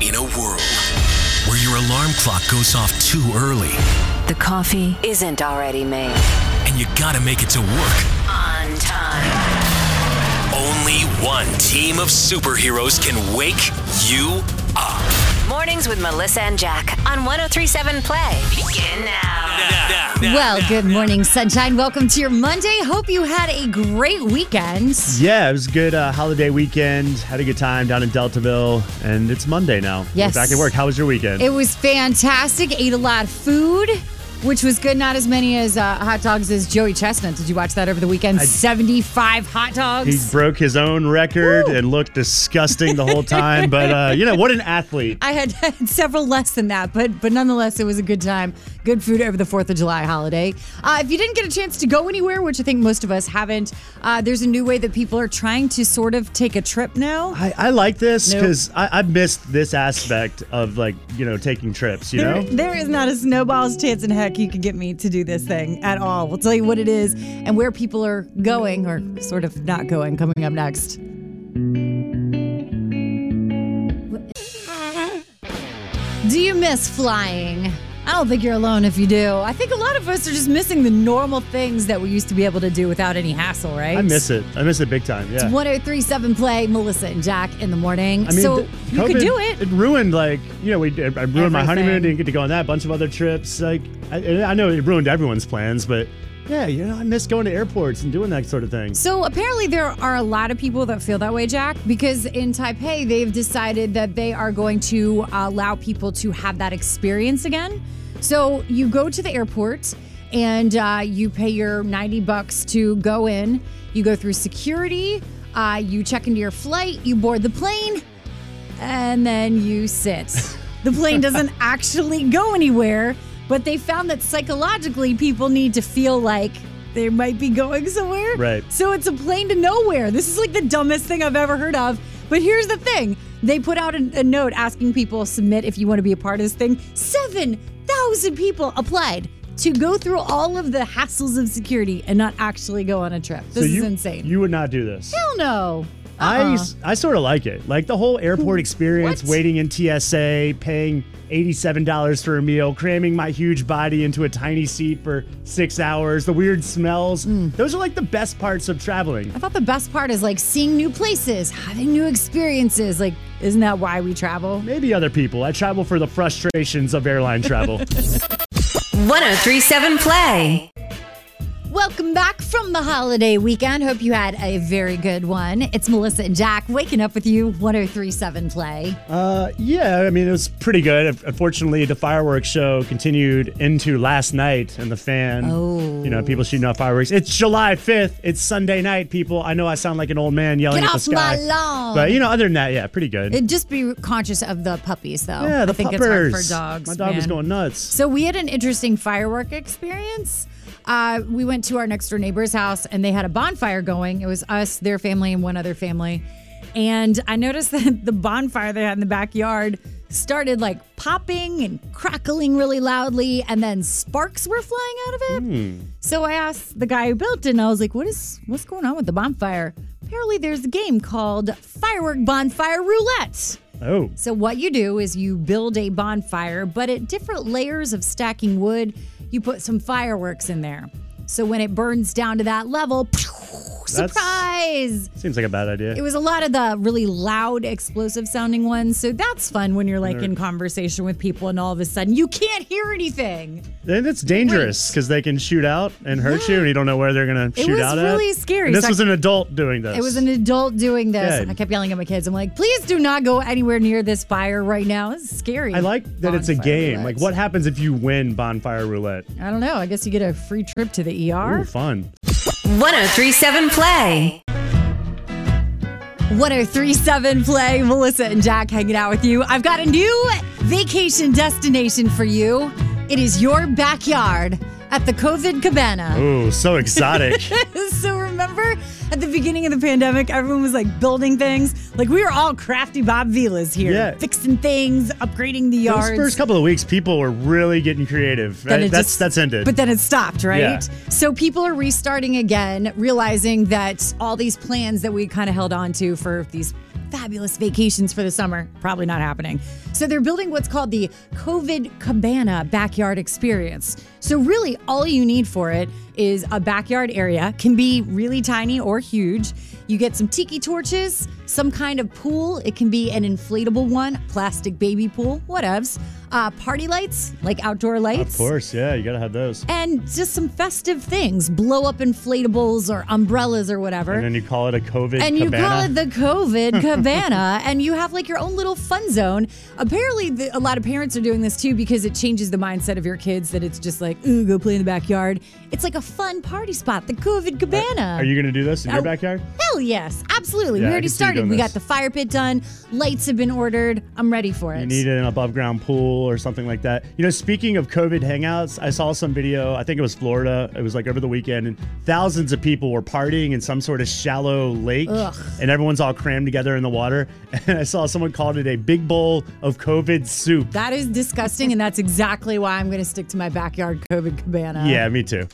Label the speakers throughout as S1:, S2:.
S1: In a world where your alarm clock goes off too early
S2: The coffee isn't already made.
S1: and you gotta make it to work,
S2: On time.
S1: only one team of superheroes can wake you up.
S2: Mornings with Melissa and Jack on 1037 Play. Begin now.
S3: Well, good morning, sunshine. Welcome to your Monday. Hope you had a great weekend.
S4: Yeah, it was a good uh, holiday weekend. Had a good time down in Deltaville, and it's Monday now.
S3: Yes.
S4: We're back at work. How was your weekend?
S3: It was fantastic. Ate a lot of food, which was good. Not as many as uh, hot dogs as Joey Chestnut. Did you watch that over the weekend? 75 hot dogs.
S4: he broke his own record
S3: Woo.
S4: and looked disgusting the whole time. but uh, you know what an athlete.
S3: I had, had several less than that, but but nonetheless, it was a good time. Good food over the Fourth of July holiday. Uh, if you didn't get a chance to go anywhere, which I think most of us haven't, uh, there's a new way that people are trying to sort of take a trip now.
S4: I, I like this
S3: Nope.
S4: because I, I missed this aspect of like you know taking trips. You know.
S3: There, there is not a snowball's chance in heck you can get me to do this thing at all. We'll tell you what it is and where people are going or sort of not going coming up next. Do you miss flying? I don't think you're alone if you do. I think a lot of us are just missing the normal things that we used to be able to do without any hassle, right?
S4: I miss it. I miss it big time. Yeah.
S3: 1037 play Melissa and Jack in the morning.
S4: I mean,
S3: so
S4: th-
S3: you could do it.
S4: It ruined like you know we I ruined my honeymoon. Didn't get to go on that. bunch of other trips. Like I, I know it ruined everyone's plans, but yeah, you know I miss going to airports and doing that sort of thing.
S3: So apparently there are a lot of people that feel that way, Jack, because in Taipei they've decided that they are going to allow people to have that experience again. So you go to the airport and uh, you pay your 90 bucks to go in. You go through security. Uh, you check into your flight. You board the plane, and then you sit. The plane doesn't actually go anywhere, but they found that psychologically people need to feel like they might be going somewhere.
S4: Right.
S3: So it's a plane to nowhere. This is like the dumbest thing I've ever heard of. But here's the thing they put out a, a note asking people submit if you want to be a part of this thing. 7,000 people applied to go through all of the hassles of security and not actually go on a trip. This
S4: so
S3: is insane.
S4: You would not do this.
S3: Hell no.
S4: I, s- I sort of like it. Like the whole airport experience,
S3: What?
S4: waiting in TSA, paying $87 for a meal, cramming my huge body into a tiny seat for six hours, the weird smells.
S3: Mm.
S4: Those are like the best parts of traveling.
S3: I thought the best part is like seeing new places, having new experiences. Like, isn't that why we travel?
S4: Maybe other people. I travel for the frustrations of airline travel.
S2: 1037 Play.
S3: Welcome back from the holiday weekend. Hope you had a very good one. It's Melissa and Jack waking up with you 1037 Play.
S4: uh, yeah, I mean, it was pretty good. Unfortunately, the fireworks show continued into last night and the fan.
S3: Oh.
S4: You know, people shooting off fireworks. It's July 5th. It's Sunday night, people. I know I sound like an old man yelling
S3: Get
S4: at
S3: off
S4: the sky.
S3: my lawn.
S4: But, you know, other than that, yeah, pretty good.
S3: It, just be conscious of the puppies, though.
S4: Yeah, the
S3: I think
S4: puppers.
S3: it's hard for dogs.
S4: My dog was
S3: man.
S4: going nuts.
S3: So we had an interesting firework experience. Uh, we went to our next door neighbor's house and they had a bonfire going. It was us, their family, and one other family. And I noticed that the bonfire they had in the backyard started like popping and crackling really loudly, and then sparks were flying out of it. So I asked the guy who built it, and I was like, "What is what's going on with the bonfire?" Apparently, there's a game called Firework Bonfire Roulette.
S4: Oh,
S3: So what you do is you build a bonfire, but at different layers of stacking wood, you put some fireworks in there. So when it burns down to that level, surprise!
S4: seems like a bad idea.
S3: It was a lot of the really loud, explosive sounding ones. So that's fun when you're like in conversation with people and all of a sudden you can't hear anything.
S4: and it's dangerous because they can shoot out and hurt you, and you don't know where they're going to shoot
S3: was
S4: out at.
S3: really scary.
S4: And this
S3: So I-
S4: was an adult doing this.
S3: It was an adult doing this. And I kept yelling at my kids. I'm like, please do not go anywhere near this fire right now. It's scary.
S4: I like that it's a game.
S3: roulette.
S4: Like, what happens if you win bonfire roulette?
S3: I don't know. I guess you get a free trip to the ER.
S4: Ooh, fun.
S2: 1037 Play.
S3: 1037 Play, Melissa and Jack hanging out with you. I've got a new vacation destination for you. It is your backyard at the COVID Cabana.
S4: Ooh, so exotic.
S3: so remember at the beginning of the pandemic, everyone was like building things. Like we were all crafty Bob Vilas here,
S4: Yeah.
S3: fixing things, upgrading the yards.
S4: Those first couple of weeks, people were really getting creative. Right? That's
S3: just-
S4: that's ended.
S3: But then it stopped, right?
S4: Yeah.
S3: So people are restarting again, realizing that all these plans that we kind of held on to for these fabulous vacations for the summer. Probably not happening. So they're building what's called the COVID Cabana backyard experience. So really all you need for it is a backyard area, can be really tiny or huge. You get some tiki torches, some kind of pool. It can be an inflatable one, plastic baby pool, whatevs. Uh, party lights, like outdoor lights.
S4: Of course, yeah, you gotta have those.
S3: And just some festive things, blow up inflatables or umbrellas or whatever.
S4: And then you call it a COVID cabana.
S3: and you call it the COVID cabana, and you have like your own little fun zone. Apparently, the, a lot of parents are doing this too because it changes the mindset of your kids that it's just like, ooh, go play in the backyard. It's like a fun party spot, the COVID cabana.
S4: Are you gonna do this in your
S3: Oh,
S4: backyard?
S3: Hell yes, absolutely.
S4: Yeah,
S3: we already
S4: can see you
S3: started. We got the fire pit done. Lights have been ordered. I'm ready for it.
S4: You need an above ground pool or something like that. You know, speaking of COVID hangouts, I saw some video, I think it was Florida. It was like over the weekend, and thousands of people were partying in some sort of shallow lake,
S3: Ugh.
S4: and everyone's all crammed together in the water. And I saw someone called it a big bowl of COVID soup.
S3: That is disgusting, and that's exactly why I'm going to stick to my backyard COVID cabana.
S4: Yeah, me too.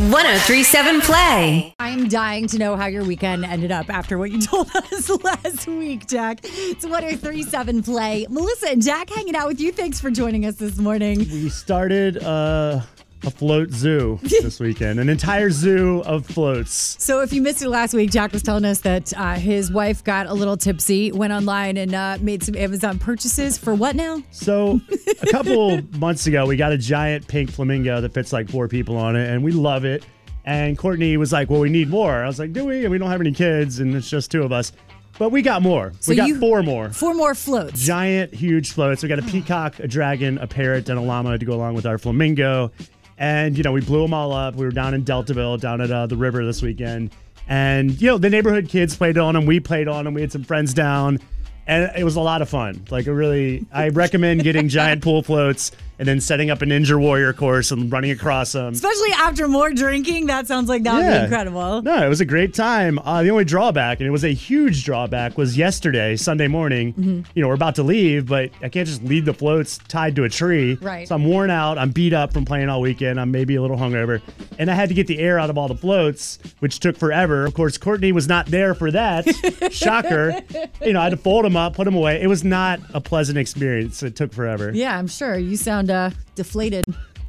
S2: 1037 Play.
S3: I am dying to know how your weekend ended up after what you told us last week, Jack. It's 1037 Play. Melissa and Jack hanging out with you. Thanks for joining us this morning.
S4: We started uh, a float zoo this weekend, an entire zoo of floats.
S3: So, if you missed it last week, Jack was telling us that uh, his wife got a little tipsy, went online and uh, made some Amazon purchases for what now?
S4: So, a couple months ago, we got a giant pink flamingo that fits like four people on it, and we love it. And Courtney was like, Well, we need more. I was like, Do we? And we don't have any kids, and it's just two of us. But we got more.
S3: So
S4: we got
S3: you-
S4: four more.
S3: Four more floats.
S4: Giant, huge floats. We got a peacock, a dragon, a parrot, and a llama to go along with our flamingo. And, you know, we blew them all up. We were down in Deltaville, down at uh, the river this weekend. And, you know, the neighborhood kids played on them. We played on them. We had some friends down. And it was a lot of fun. Like, a really, I recommend getting giant pool floats and then setting up a Ninja Warrior course and running across them.
S3: Especially after more drinking, that sounds like that would be incredible.
S4: No, it was a great time. Uh, the only drawback, and it was a huge drawback, was yesterday, Sunday morning.
S3: Mm-hmm.
S4: You know, we're about to leave, but I can't just leave the floats tied to a tree.
S3: Right.
S4: So I'm worn out. I'm beat up from playing all weekend. I'm maybe a little hungover. And I had to get the air out of all the floats, which took forever. Of course, Courtney was not there for that. Shocker. You know, I had to fold them up, put them away. It was not a pleasant experience. It took forever.
S3: Yeah, I'm sure. You sound uh, deflated.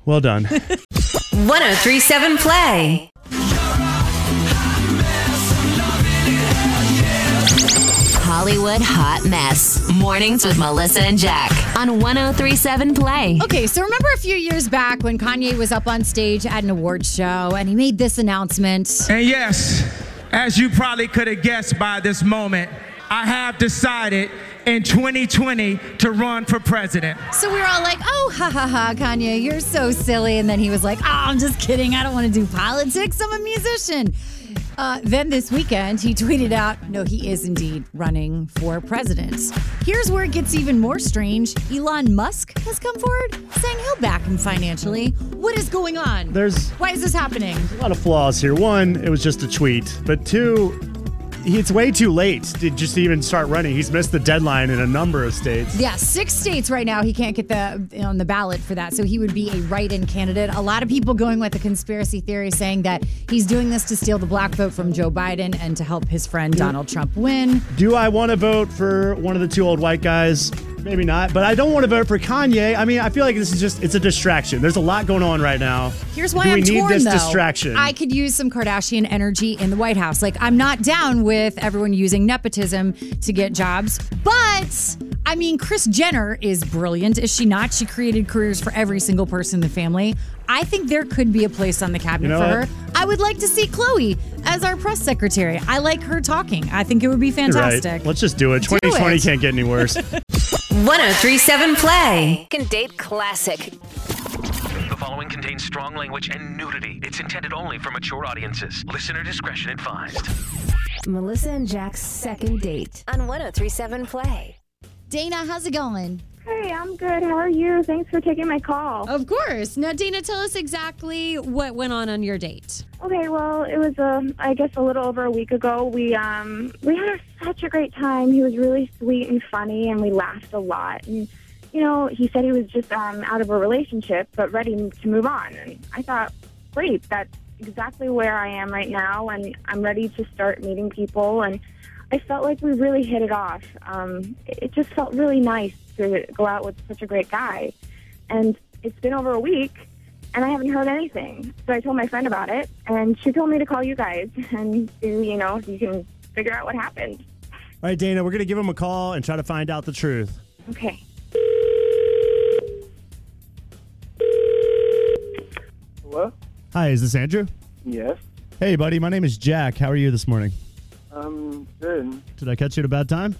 S4: Well done.
S2: 1037 Play. Hollywood Hot Mess. Mornings with Melissa and Jack on 1037 Play.
S3: Okay, so remember a few years back when Kanye was up on stage at an awards show and he made this announcement.
S5: And yes, as you probably could have guessed by this moment, I have decided in 2020 to run for president.
S3: So we were all like, oh, ha ha ha, Kanye, you're so silly. And then he was like, oh, I'm just kidding. I don't want to do politics. I'm a musician. Uh, then this weekend, he tweeted out, no, he is indeed running for president. Here's where it gets even more strange Elon Musk has come forward saying he'll back him financially. What is going on?
S4: There's
S3: Why is this happening?
S4: a lot of flaws here. One, it was just a tweet, but two, it's way too late to just even start running. He's missed the deadline in a number of states.
S3: Yeah, six states right now. He can't get the on the ballot for that, so he would be a write-in candidate. A lot of people going with the conspiracy theory, saying that he's doing this to steal the black vote from Joe Biden and to help his friend Donald Trump win.
S4: Do I want to vote for one of the two old white guys? Maybe not, but I don't want to vote for Kanye. I mean, I feel like this is just it's a distraction. There's a lot going on right now.
S3: Here's why
S4: Do
S3: I'm
S4: we need
S3: torn,
S4: this
S3: though.
S4: distraction?
S3: I could use some Kardashian energy in the White House. Like, I'm not down with everyone using nepotism to get jobs, but I mean, Kris Jenner is brilliant, is she not? She created careers for every single person in the family. I think there could be a place on the cabinet
S4: You know
S3: for
S4: what?
S3: her. I would like to see Khloe as our press secretary. I like her talking. I think it would be fantastic.
S4: Right. Let's just do it.
S3: Do
S4: 2020
S3: it.
S4: can't get any worse.
S2: 1037 Play. Can date classic.
S1: The following contains strong language and nudity. It's intended only for mature audiences. Listener discretion advised.
S2: Melissa and Jack's second date on 1037 Play.
S3: Dana, how's it going?
S6: Hey, I'm good. How are you? Thanks for taking my call.
S3: Of course. Now, Dana, tell us exactly what went on on your date.
S6: Okay, well, it was um, I guess a little over a week ago. We um, we had such a great time. He was really sweet and funny, and we laughed a lot. And you know, he said he was just um, out of a relationship, but ready to move on. And I thought, great, that's exactly where I am right now, and I'm ready to start meeting people. And I felt like we really hit it off. Um, it just felt really nice to go out with such a great guy. And it's been over a week, and I haven't heard anything. So I told my friend about it, and she told me to call you guys and, you know, you can figure out what happened.
S4: All right, Dana, we're going to give him a call and try to find out the truth.
S6: Okay.
S7: Hello?
S4: Hi, is this Andrew?
S7: Yes.
S4: Hey, buddy, my name is Jack. How are you this morning?
S7: Good.
S4: Did I catch you at a bad time?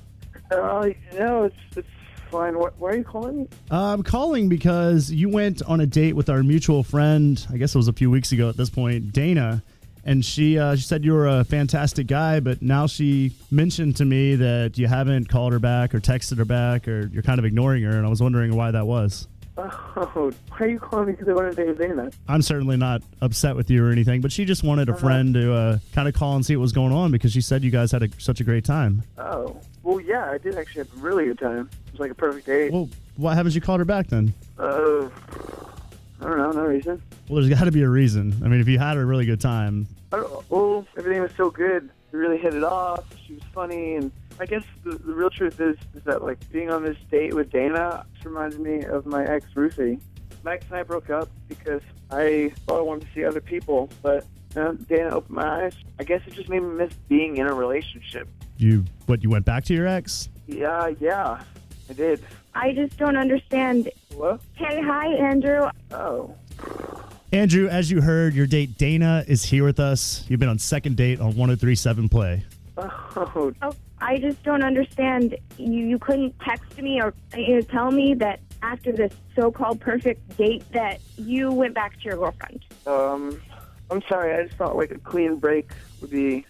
S7: Uh, no, it's it's fine. Wh- why are you calling me?
S4: Uh, I'm calling because you went on a date with our mutual friend. I guess it was a few weeks ago at this point, Dana, and she uh, she said you were a fantastic guy. But now she mentioned to me that you haven't called her back or texted her back, or you're kind of ignoring her. And I was wondering why that was.
S7: Oh, why are you calling me because I wanted to with Dana?
S4: I'm certainly not upset with you or anything, but she just wanted a friend to uh, kind of call and see what was going on because she said you guys had a, such a great time.
S7: Oh, well, yeah, I did actually have a really good time. It was like a perfect date.
S4: Well, why haven't you called her back then?
S7: Uh, I don't know, no reason.
S4: Well, there's got to be a reason. I mean, if you had a really good time,
S7: I don't, well, everything was so good. We really hit it off. She was funny, and I guess the, the real truth is is that like being on this date with Dana just reminds me of my ex Ruthie. Max and I broke up because I thought I wanted to see other people, but you know, Dana opened my eyes. I guess it just made me miss being in a relationship.
S4: you what you went back to your ex?
S7: Yeah, yeah, I did.
S6: I just don't understand.
S7: Hello?
S6: Hey, hi, Andrew.
S7: Oh,
S4: Andrew, as you heard, your date Dana is here with us. You've been on second date on 1037 Play.
S7: oh,
S6: Oh, I just don't understand. You you couldn't text me or you know, tell me that after this so-called perfect date that you went back to your girlfriend.
S7: um, I'm sorry. I just thought like a clean break would be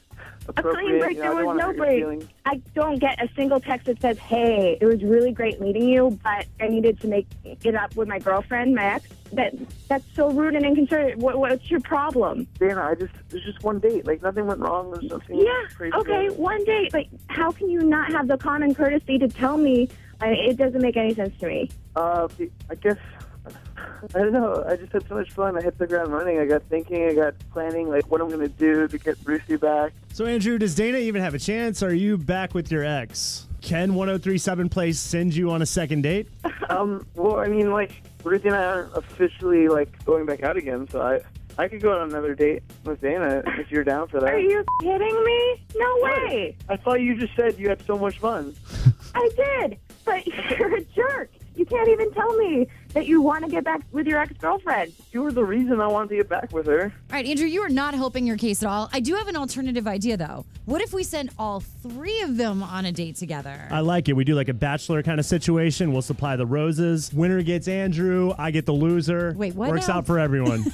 S6: A clean break.
S7: You know,
S6: there was no break. I don't get a single text that says, "Hey, it was really great meeting you, but I needed to make it up with my girlfriend, my ex." That that's so rude and inconsiderate. What, what's your problem?
S7: Dana, I just it was just one date. Like nothing went wrong. There's nothing
S6: Yeah.
S7: crazy.
S6: Okay. One date. But how can you not have the common courtesy to tell me? I, it doesn't make any sense to me.
S7: Uh, I guess I don't know. I just had so much fun. I hit the ground running. I got thinking. I got planning. Like what I'm gonna do to get Brucey back.
S4: So, Andrew, does Dana even have a chance? Are you back with your ex? Can 1037 Play send you on a second date?
S7: Um. Well, I mean, like Brucey and I aren't officially like going back out again. So I I could go on another date with Dana if you're down for that.
S6: Are you kidding me? No way.
S7: I thought you just said you had so much fun.
S6: I did, but you're a jerk. You can't even tell me that you want to get back with your ex-girlfriend.
S7: You were the reason I wanted to get back with her.
S3: All right, Andrew, you are not helping your case at all. I do have an alternative idea, though. What if we send all three of them on a date together?
S4: I like it. We do like a bachelor kind of situation. We'll supply the roses. Winner gets Andrew. I get the loser.
S3: Wait, what
S4: Works
S3: now?
S4: out for everyone.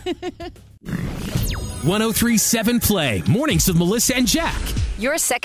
S1: 1037 Play. Mornings with Melissa and Jack.
S2: Your second